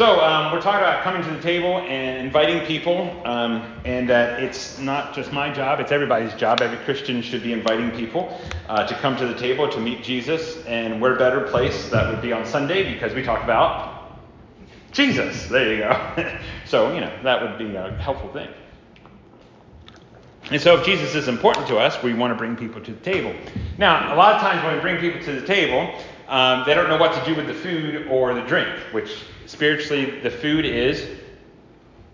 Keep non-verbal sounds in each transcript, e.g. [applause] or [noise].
So, um, we're talking about coming to the table and inviting people, um, and that it's not just my job, it's everybody's job. Every Christian should be inviting people uh, to come to the table to meet Jesus, and where better place that would be on Sunday because we talk about Jesus. There you go. [laughs] so, you know, that would be a helpful thing. And so, if Jesus is important to us, we want to bring people to the table. Now, a lot of times when we bring people to the table, um, they don't know what to do with the food or the drink, which spiritually, the food is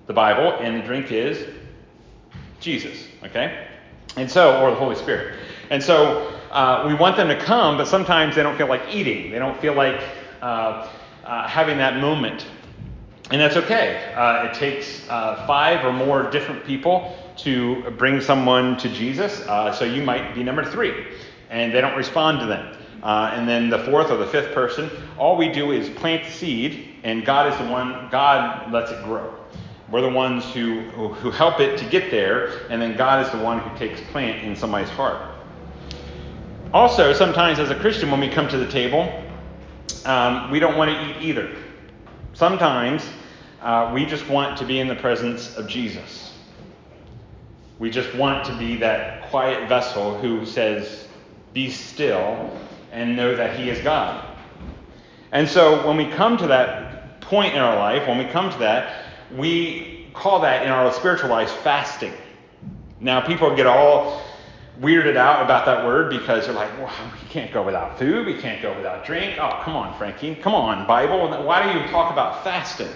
the Bible and the drink is Jesus, okay? And so, or the Holy Spirit. And so, uh, we want them to come, but sometimes they don't feel like eating. They don't feel like uh, uh, having that moment. And that's okay. Uh, it takes uh, five or more different people to bring someone to Jesus. Uh, so you might be number three, and they don't respond to them. Uh, and then the fourth or the fifth person, all we do is plant the seed, and God is the one, God lets it grow. We're the ones who, who help it to get there, and then God is the one who takes plant in somebody's heart. Also, sometimes as a Christian, when we come to the table, um, we don't want to eat either. Sometimes uh, we just want to be in the presence of Jesus. We just want to be that quiet vessel who says, Be still and know that He is God. And so when we come to that point in our life, when we come to that, we call that in our spiritual life fasting. Now, people get all weirded out about that word because they're like, well, we can't go without food, we can't go without drink. Oh, come on, Frankie, come on, Bible. Why do you talk about fasting?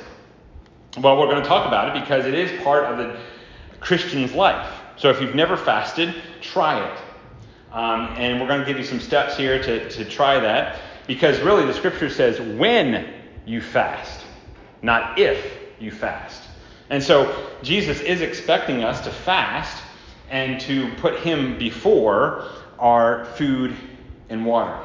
Well, we're going to talk about it because it is part of the Christian's life. So if you've never fasted, try it. Um, and we're going to give you some steps here to, to try that because really the scripture says when you fast, not if you fast. And so Jesus is expecting us to fast and to put him before our food and water.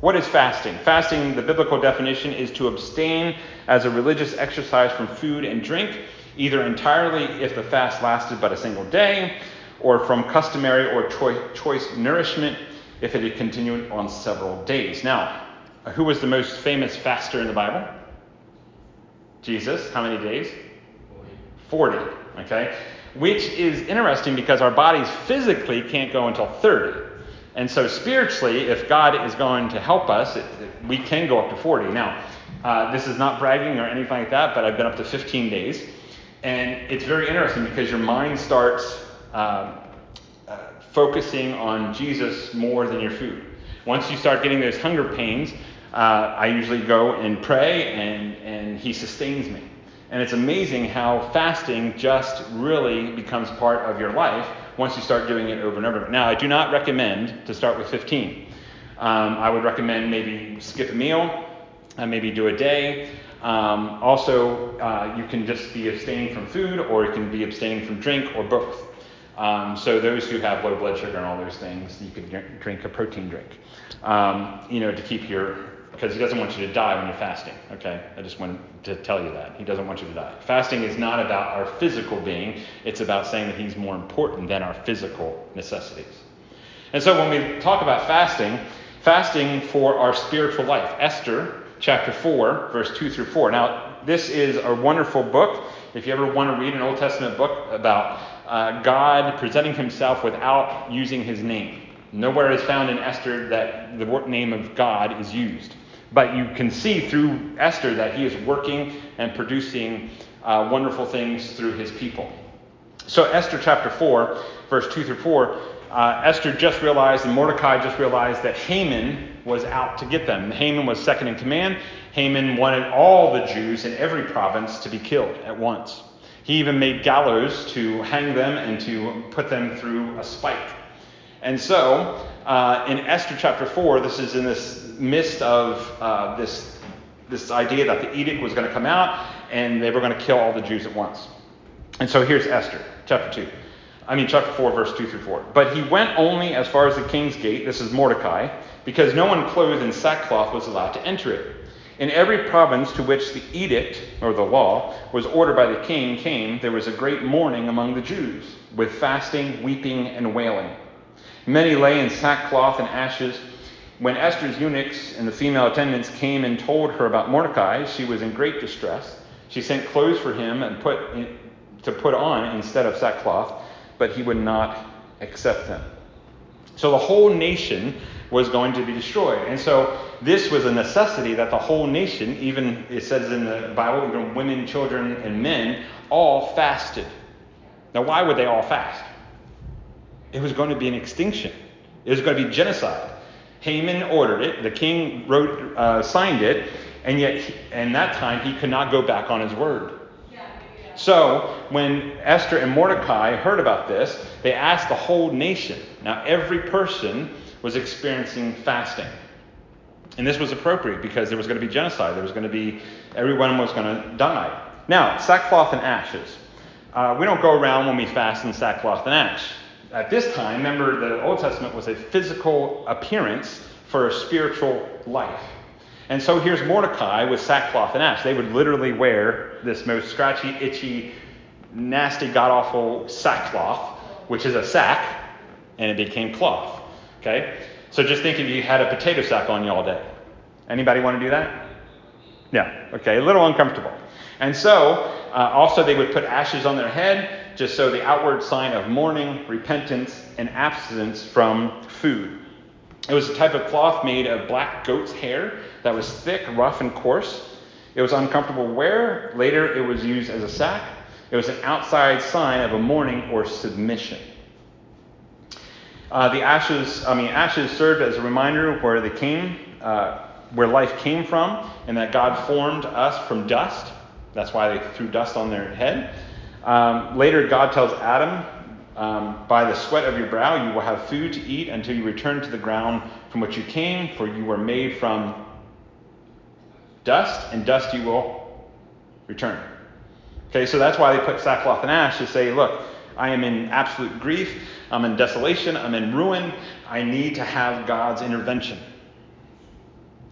What is fasting? Fasting, the biblical definition, is to abstain as a religious exercise from food and drink, either entirely if the fast lasted but a single day, or from customary or choi- choice nourishment if it had continued on several days. Now, who was the most famous faster in the Bible? Jesus. How many days? 40. 40. Okay? Which is interesting because our bodies physically can't go until 30. And so, spiritually, if God is going to help us, it, it, we can go up to 40. Now, uh, this is not bragging or anything like that, but I've been up to 15 days. And it's very interesting because your mind starts um, uh, focusing on Jesus more than your food. Once you start getting those hunger pains, uh, I usually go and pray, and, and He sustains me. And it's amazing how fasting just really becomes part of your life once you start doing it over and over. Now, I do not recommend to start with 15. Um, I would recommend maybe skip a meal, uh, maybe do a day. Um, also, uh, you can just be abstaining from food, or you can be abstaining from drink, or both. Um, so those who have low blood sugar and all those things, you could drink a protein drink, um, you know, to keep your, because he doesn't want you to die when you're fasting. Okay, I just wanted to tell you that he doesn't want you to die. Fasting is not about our physical being; it's about saying that he's more important than our physical necessities. And so when we talk about fasting, fasting for our spiritual life, Esther chapter 4, verse 2 through 4. Now, this is a wonderful book. If you ever want to read an Old Testament book about uh, God presenting himself without using his name. Nowhere is found in Esther that the name of God is used. But you can see through Esther that he is working and producing uh, wonderful things through his people. So, Esther chapter 4, verse 2 through 4, uh, Esther just realized and Mordecai just realized that Haman was out to get them. Haman was second in command. Haman wanted all the Jews in every province to be killed at once. He even made gallows to hang them and to put them through a spike. And so, uh, in Esther chapter 4, this is in this midst of uh, this, this idea that the edict was going to come out and they were going to kill all the Jews at once. And so here's Esther, chapter 2. I mean, chapter 4, verse 2 through 4. But he went only as far as the king's gate, this is Mordecai, because no one clothed in sackcloth was allowed to enter it. In every province to which the edict, or the law, was ordered by the king came, there was a great mourning among the Jews, with fasting, weeping, and wailing. Many lay in sackcloth and ashes. When Esther's eunuchs and the female attendants came and told her about Mordecai, she was in great distress. She sent clothes for him and put in, to put on instead of sackcloth, but he would not accept them. So the whole nation was going to be destroyed. And so this was a necessity that the whole nation, even it says in the Bible, even women, children, and men, all fasted. Now, why would they all fast? It was going to be an extinction. It was going to be genocide. Haman ordered it. The king wrote, uh, signed it, and yet, in that time, he could not go back on his word. So, when Esther and Mordecai heard about this, they asked the whole nation. Now, every person was experiencing fasting. And this was appropriate because there was going to be genocide. There was going to be, everyone was going to die. Now, sackcloth and ashes. Uh, we don't go around when we fast in sackcloth and ash. At this time, remember, the Old Testament was a physical appearance for a spiritual life. And so here's Mordecai with sackcloth and ash. They would literally wear this most scratchy, itchy, nasty, god awful sackcloth, which is a sack, and it became cloth. Okay? So just think if you had a potato sack on you all day. Anybody want to do that? Yeah. Okay. A little uncomfortable. And so, uh, also, they would put ashes on their head, just so the outward sign of mourning, repentance, and abstinence from food. It was a type of cloth made of black goat's hair that was thick, rough, and coarse. It was uncomfortable wear. Later, it was used as a sack. It was an outside sign of a mourning or submission. Uh, the ashes, I mean, ashes served as a reminder of where they came, uh, where life came from, and that God formed us from dust. That's why they threw dust on their head. Um, later, God tells Adam, um, By the sweat of your brow you will have food to eat until you return to the ground from which you came, for you were made from dust, and dust you will return. Okay, so that's why they put sackcloth and ash to say, Look, I am in absolute grief. I'm in desolation. I'm in ruin. I need to have God's intervention.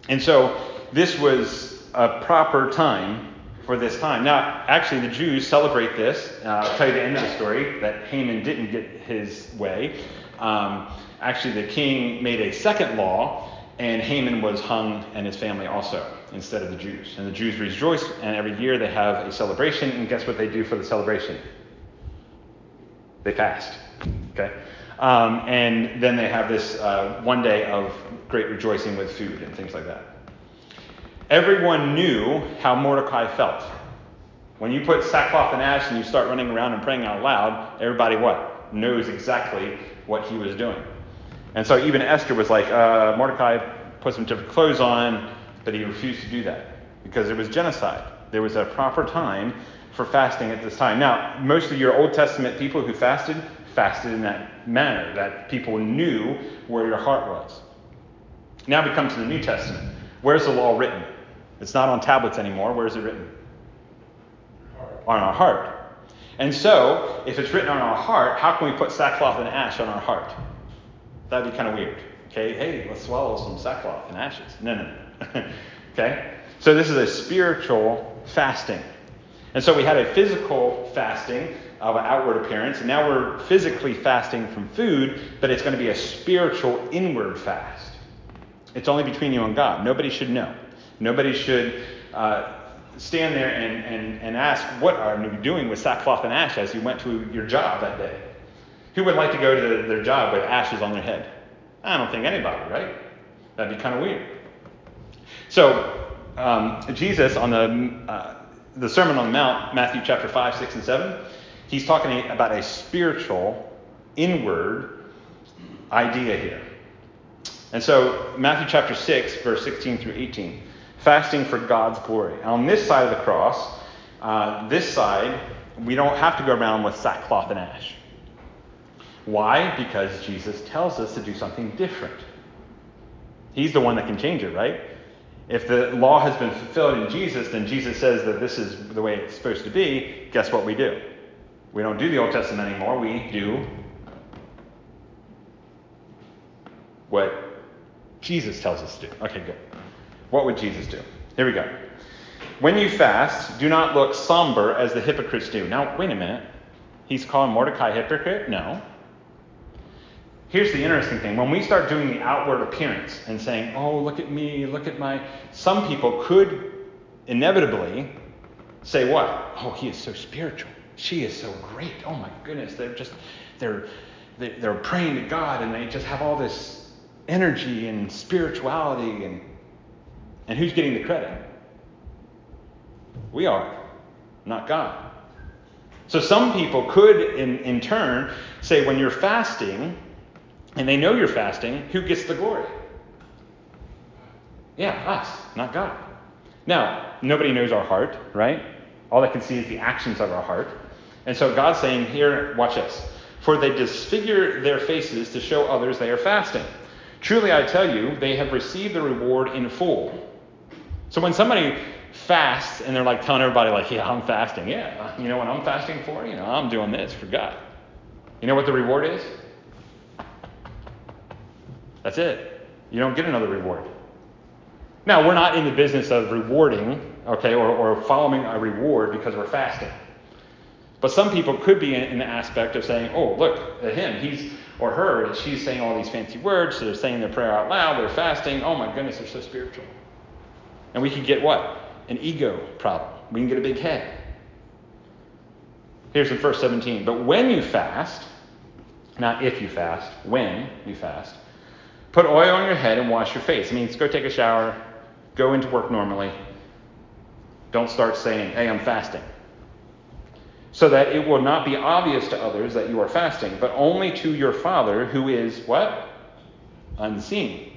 And so this was a proper time for this time. Now, actually, the Jews celebrate this. Uh, I'll tell you the end of the story that Haman didn't get his way. Um, actually, the king made a second law, and Haman was hung and his family also instead of the Jews. And the Jews rejoice, and every year they have a celebration. And guess what they do for the celebration? They fast. Okay? Um, and then they have this uh, one day of great rejoicing with food and things like that. Everyone knew how Mordecai felt. When you put sackcloth and ash and you start running around and praying out loud, everybody what? Knows exactly what he was doing. And so even Esther was like, uh, Mordecai put some different clothes on, but he refused to do that because there was genocide. There was a proper time for fasting at this time. Now, most of your Old Testament people who fasted, fasted in that manner, that people knew where your heart was. Now we come to the New Testament. Where's the law written? It's not on tablets anymore. Where is it written? On our heart. And so, if it's written on our heart, how can we put sackcloth and ash on our heart? That'd be kind of weird. Okay, hey, let's swallow some sackcloth and ashes. No, no, no. [laughs] okay? So, this is a spiritual fasting. And so, we had a physical fasting of an outward appearance, and now we're physically fasting from food, but it's going to be a spiritual inward fast. It's only between you and God. Nobody should know. Nobody should uh, stand there and, and, and ask, What are you doing with sackcloth and ash as you went to your job that day? Who would like to go to their job with ashes on their head? I don't think anybody, right? That'd be kind of weird. So, um, Jesus on the, uh, the Sermon on the Mount, Matthew chapter 5, 6, and 7, he's talking about a spiritual, inward idea here. And so, Matthew chapter 6, verse 16 through 18 fasting for God's glory. On this side of the cross, uh, this side, we don't have to go around with sackcloth and ash. Why? Because Jesus tells us to do something different. He's the one that can change it, right? If the law has been fulfilled in Jesus, then Jesus says that this is the way it's supposed to be. Guess what we do? We don't do the Old Testament anymore. We do what Jesus tells us to do. Okay, good. What would Jesus do? Here we go. When you fast, do not look somber as the hypocrites do. Now, wait a minute. He's calling Mordecai hypocrite? No. Here's the interesting thing. When we start doing the outward appearance and saying, oh, look at me, look at my. Some people could inevitably say what? Oh, he is so spiritual. She is so great. Oh my goodness. They're just, they're, they're praying to God and they just have all this energy and spirituality and, and who's getting the credit? We are, not God. So some people could, in, in turn, say when you're fasting, and they know you're fasting, who gets the glory? Yeah, us, not God. Now, nobody knows our heart, right? All they can see is the actions of our heart. And so God's saying here, watch this. For they disfigure their faces to show others they are fasting. Truly, I tell you, they have received the reward in full. So when somebody fasts and they're like telling everybody, like, yeah, I'm fasting. Yeah, you know what I'm fasting for? You know, I'm doing this for God. You know what the reward is? That's it. You don't get another reward. Now, we're not in the business of rewarding, okay, or, or following a reward because we're fasting. But some people could be in, in, the aspect of saying, oh, look at him. He's or her, she's saying all these fancy words. So they're saying their prayer out loud. They're fasting. Oh my goodness, they're so spiritual. And we could get what? An ego problem. We can get a big head. Here's in verse 17. But when you fast, not if you fast, when you fast, put oil on your head and wash your face. It means go take a shower, go into work normally. Don't start saying, hey, I'm fasting so that it will not be obvious to others that you are fasting, but only to your Father who is what? Unseen.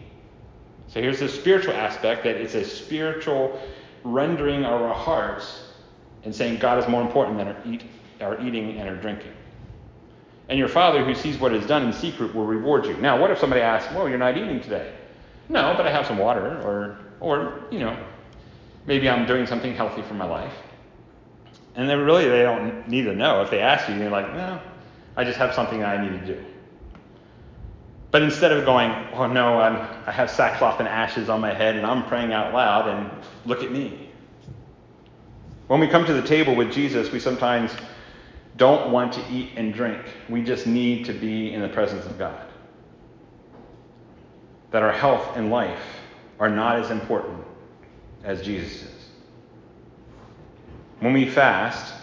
So here's the spiritual aspect that it's a spiritual rendering of our hearts and saying God is more important than our, eat, our eating and our drinking. And your Father who sees what is done in secret will reward you. Now, what if somebody asks, well, you're not eating today? No, but I have some water, or, or you know, maybe I'm doing something healthy for my life. And then really they don't need to know. If they ask you, you're like, no, I just have something I need to do. But instead of going, oh no, I'm, I have sackcloth and ashes on my head and I'm praying out loud and look at me. When we come to the table with Jesus, we sometimes don't want to eat and drink. We just need to be in the presence of God. That our health and life are not as important as Jesus is. When we fast,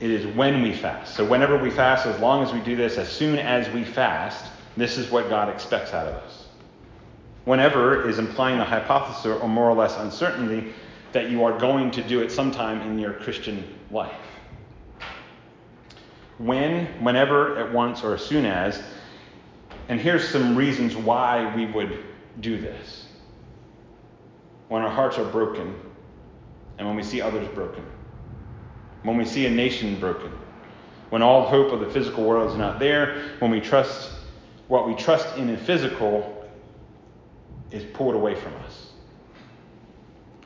it is when we fast. So, whenever we fast, as long as we do this, as soon as we fast, this is what God expects out of us. Whenever is implying the hypothesis or more or less uncertainty that you are going to do it sometime in your Christian life. When, whenever, at once, or as soon as. And here's some reasons why we would do this. When our hearts are broken and when we see others broken, when we see a nation broken, when all hope of the physical world is not there, when we trust what we trust in the physical is pulled away from us.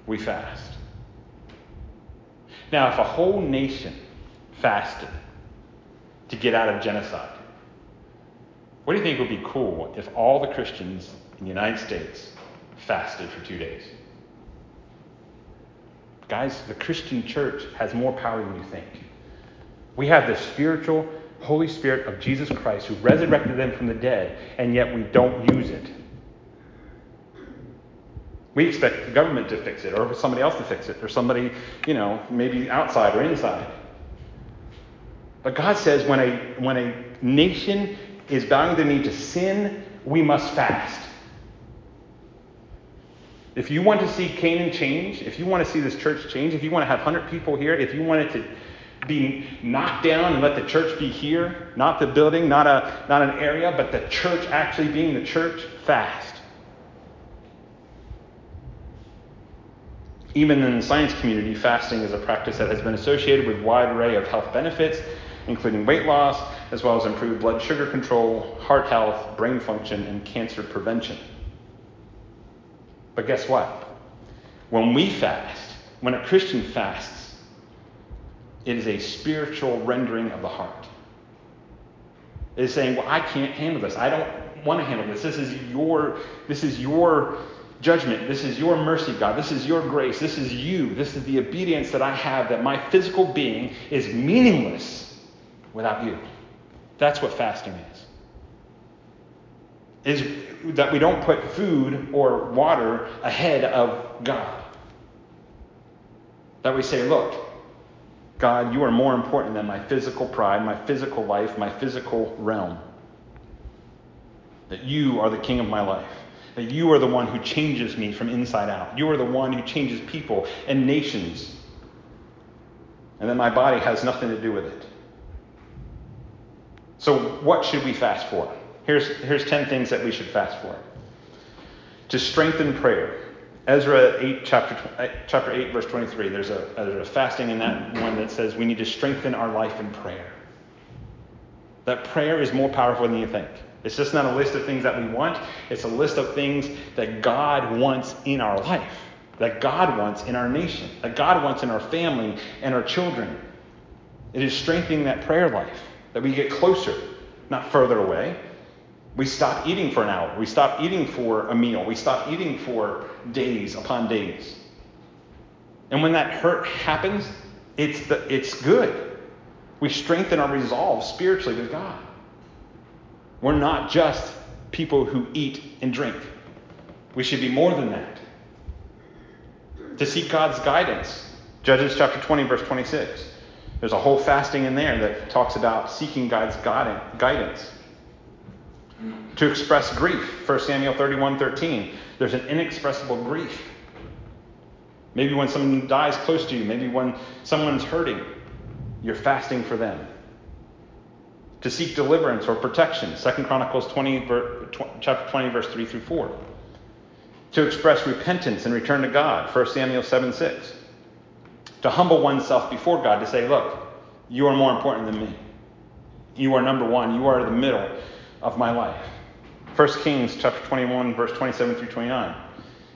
We fast. Now, if a whole nation fasted to get out of genocide, what do you think would be cool if all the Christians in the United States fasted for two days? Guys, the Christian church has more power than you think. We have the spiritual Holy Spirit of Jesus Christ who resurrected them from the dead, and yet we don't use it. We expect the government to fix it, or somebody else to fix it, or somebody, you know, maybe outside or inside. But God says when a, when a nation is bowing the knee to sin, we must fast. If you want to see Canaan change, if you want to see this church change, if you want to have 100 people here, if you want it to be knocked down and let the church be here, not the building, not, a, not an area, but the church actually being the church, fast. Even in the science community, fasting is a practice that has been associated with a wide array of health benefits, including weight loss, as well as improved blood sugar control, heart health, brain function, and cancer prevention. But guess what? When we fast, when a Christian fasts, it is a spiritual rendering of the heart. It is saying, Well, I can't handle this. I don't want to handle this. This is your, this is your judgment. This is your mercy, God. This is your grace. This is you. This is the obedience that I have that my physical being is meaningless without you. That's what fasting is is that we don't put food or water ahead of God. That we say, look, God, you are more important than my physical pride, my physical life, my physical realm. That you are the king of my life. That you are the one who changes me from inside out. You are the one who changes people and nations. And that my body has nothing to do with it. So, what should we fast for? Here's, here's 10 things that we should fast for. To strengthen prayer. Ezra 8, chapter, uh, chapter 8, verse 23. There's a, there's a fasting in that one that says we need to strengthen our life in prayer. That prayer is more powerful than you think. It's just not a list of things that we want, it's a list of things that God wants in our life, that God wants in our nation, that God wants in our family and our children. It is strengthening that prayer life, that we get closer, not further away. We stop eating for an hour. We stop eating for a meal. We stop eating for days upon days. And when that hurt happens, it's, the, it's good. We strengthen our resolve spiritually with God. We're not just people who eat and drink. We should be more than that. To seek God's guidance. Judges chapter 20, verse 26. There's a whole fasting in there that talks about seeking God's guidance. To express grief. 1 Samuel 31, 13. There's an inexpressible grief. Maybe when someone dies close to you, maybe when someone's hurting, you're fasting for them to seek deliverance or protection. 2 Chronicles 20, chapter 20, verse 3 through 4. To express repentance and return to God. 1 Samuel 7, 6. To humble oneself before God, to say, look, you are more important than me. You are number one. You are the middle of my life. 1 Kings chapter 21, verse 27 through 29.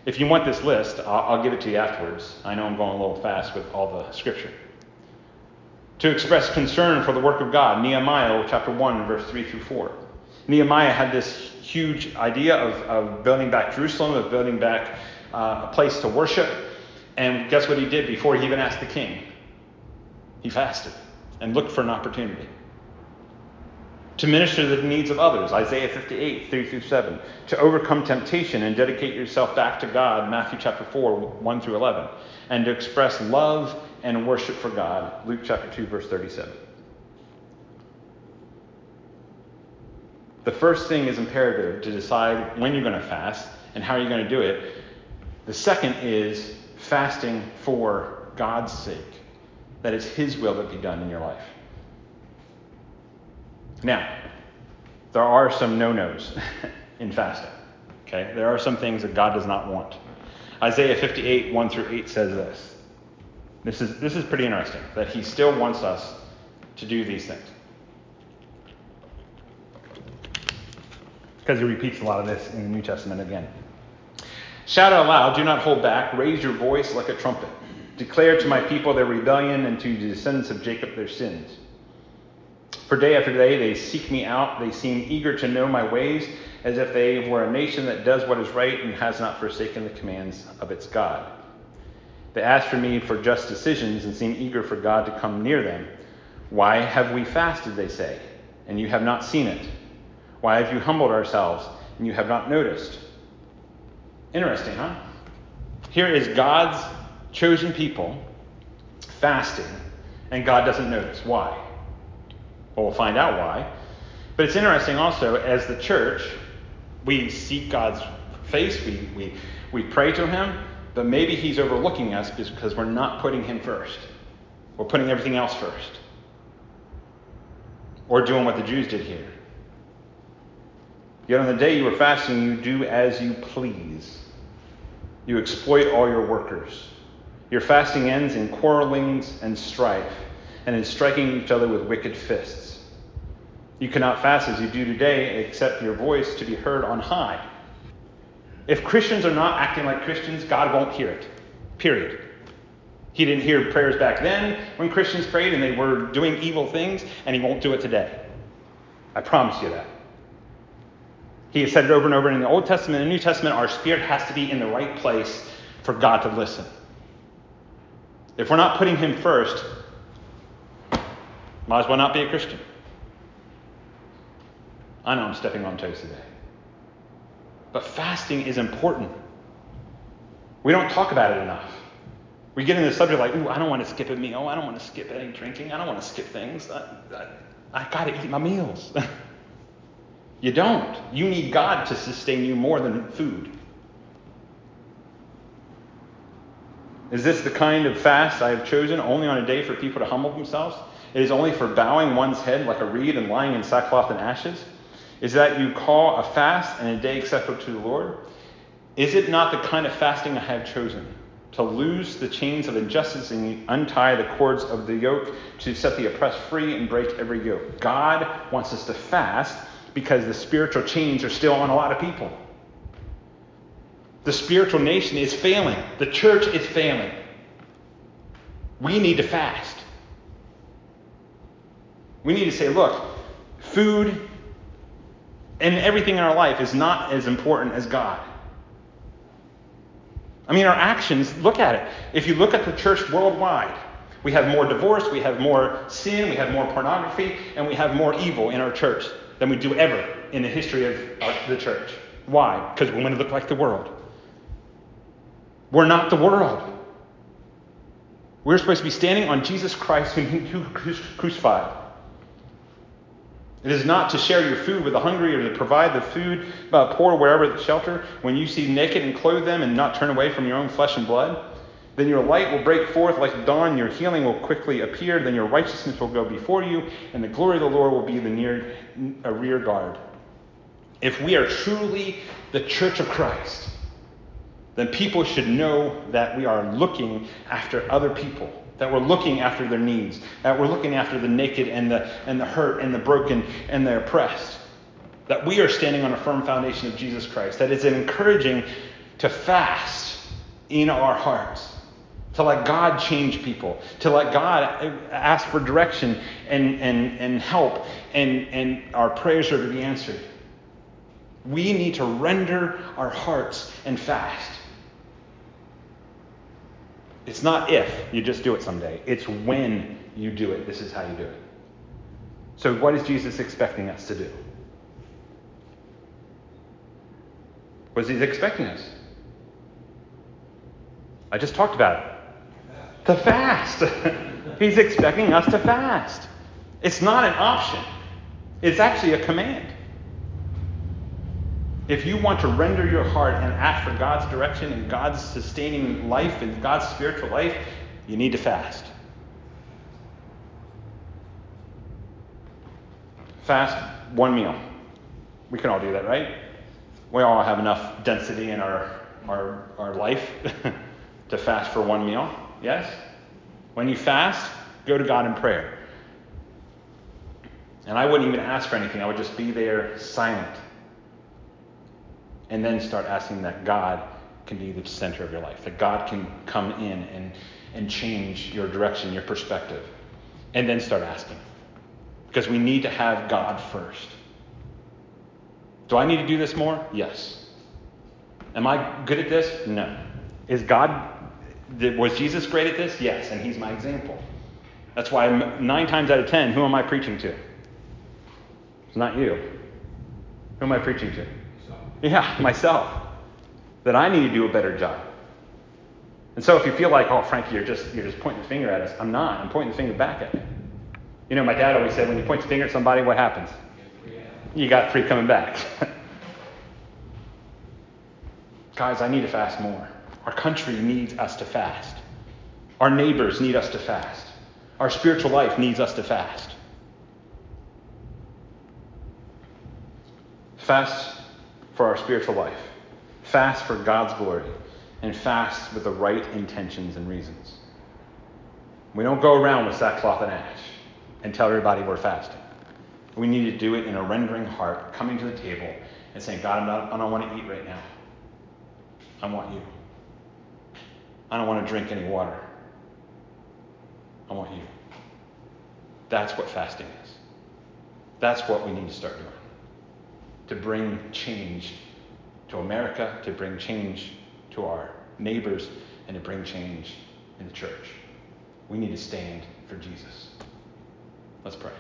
If you want this list, I'll, I'll give it to you afterwards. I know I'm going a little fast with all the scripture to express concern for the work of God. Nehemiah chapter 1, verse 3 through 4. Nehemiah had this huge idea of, of building back Jerusalem, of building back uh, a place to worship. And guess what he did before he even asked the king? He fasted and looked for an opportunity. To minister to the needs of others, Isaiah 58, 3 through 7. To overcome temptation and dedicate yourself back to God, Matthew chapter 4, 1 through 11. And to express love and worship for God. Luke chapter 2, verse 37. The first thing is imperative to decide when you're going to fast and how you're going to do it. The second is fasting for God's sake, that it's His will that be done in your life. Now, there are some no nos [laughs] in fasting. Okay? There are some things that God does not want. Isaiah 58, 1 through 8 says this this is, this is pretty interesting that he still wants us to do these things. Because he repeats a lot of this in the New Testament again. Shout out loud, do not hold back, raise your voice like a trumpet. Declare to my people their rebellion and to the descendants of Jacob their sins. For day after day they seek me out, they seem eager to know my ways, as if they were a nation that does what is right and has not forsaken the commands of its God. They ask for me for just decisions and seem eager for God to come near them. Why have we fasted, they say, and you have not seen it? Why have you humbled ourselves and you have not noticed? Interesting, huh? Here is God's chosen people fasting, and God doesn't notice. Why? Well, we'll find out why. But it's interesting also, as the church, we seek God's face, we, we, we pray to Him, but maybe he's overlooking us because we're not putting him first. We're putting everything else first. Or doing what the Jews did here. Yet on the day you are fasting, you do as you please. You exploit all your workers. Your fasting ends in quarrelings and strife, and in striking each other with wicked fists. You cannot fast as you do today, except your voice to be heard on high. If Christians are not acting like Christians, God won't hear it. Period. He didn't hear prayers back then when Christians prayed and they were doing evil things, and He won't do it today. I promise you that. He has said it over and over in the Old Testament and the New Testament our spirit has to be in the right place for God to listen. If we're not putting Him first, might as well not be a Christian. I know I'm stepping on toes today. But fasting is important. We don't talk about it enough. We get into the subject like, ooh, I don't want to skip a meal. I don't want to skip any drinking. I don't want to skip things. I, I, I got to eat my meals. [laughs] you don't. You need God to sustain you more than food. Is this the kind of fast I have chosen only on a day for people to humble themselves? It is only for bowing one's head like a reed and lying in sackcloth and ashes? Is that you call a fast and a day acceptable to the Lord? Is it not the kind of fasting I have chosen? To loose the chains of injustice and untie the cords of the yoke, to set the oppressed free and break every yoke. God wants us to fast because the spiritual chains are still on a lot of people. The spiritual nation is failing. The church is failing. We need to fast. We need to say, look, food and everything in our life is not as important as God. I mean, our actions, look at it. If you look at the church worldwide, we have more divorce, we have more sin, we have more pornography, and we have more evil in our church than we do ever in the history of our, the church. Why? Because we to look like the world. We're not the world. We're supposed to be standing on Jesus Christ, whom He crucified. It is not to share your food with the hungry or to provide the food uh, poor wherever the shelter. When you see naked and clothe them and not turn away from your own flesh and blood, then your light will break forth like dawn, your healing will quickly appear, then your righteousness will go before you, and the glory of the Lord will be the near a rear guard. If we are truly the church of Christ, then people should know that we are looking after other people that we're looking after their needs, that we're looking after the naked and the, and the hurt and the broken and the oppressed, that we are standing on a firm foundation of Jesus Christ, that it's encouraging to fast in our hearts, to let God change people, to let God ask for direction and, and, and help, and, and our prayers are to be answered. We need to render our hearts and fast. It's not if you just do it someday, it's when you do it. This is how you do it. So, what is Jesus expecting us to do? What is he expecting us? I just talked about it. To fast. [laughs] He's expecting us to fast. It's not an option, it's actually a command. If you want to render your heart and ask for God's direction and God's sustaining life and God's spiritual life, you need to fast. Fast one meal. We can all do that, right? We all have enough density in our, our, our life [laughs] to fast for one meal. Yes? When you fast, go to God in prayer. And I wouldn't even ask for anything, I would just be there silent and then start asking that God can be the center of your life, that God can come in and, and change your direction, your perspective, and then start asking. Because we need to have God first. Do I need to do this more? Yes. Am I good at this? No. Is God, was Jesus great at this? Yes, and he's my example. That's why nine times out of ten, who am I preaching to? It's not you. Who am I preaching to? Yeah, [laughs] myself. That I need to do a better job. And so if you feel like, oh, Frankie, you're just you're just pointing the finger at us, I'm not. I'm pointing the finger back at you. You know, my dad always said, when you point the finger at somebody, what happens? You got three coming back. [laughs] Guys, I need to fast more. Our country needs us to fast. Our neighbors need us to fast. Our spiritual life needs us to fast. Fast for our spiritual life, fast for God's glory, and fast with the right intentions and reasons. We don't go around with sackcloth and ash and tell everybody we're fasting. We need to do it in a rendering heart, coming to the table and saying, God, not, i don't want to eat right now. I want you. I don't want to drink any water. I want you. That's what fasting is. That's what we need to start doing to bring change to America, to bring change to our neighbors, and to bring change in the church. We need to stand for Jesus. Let's pray.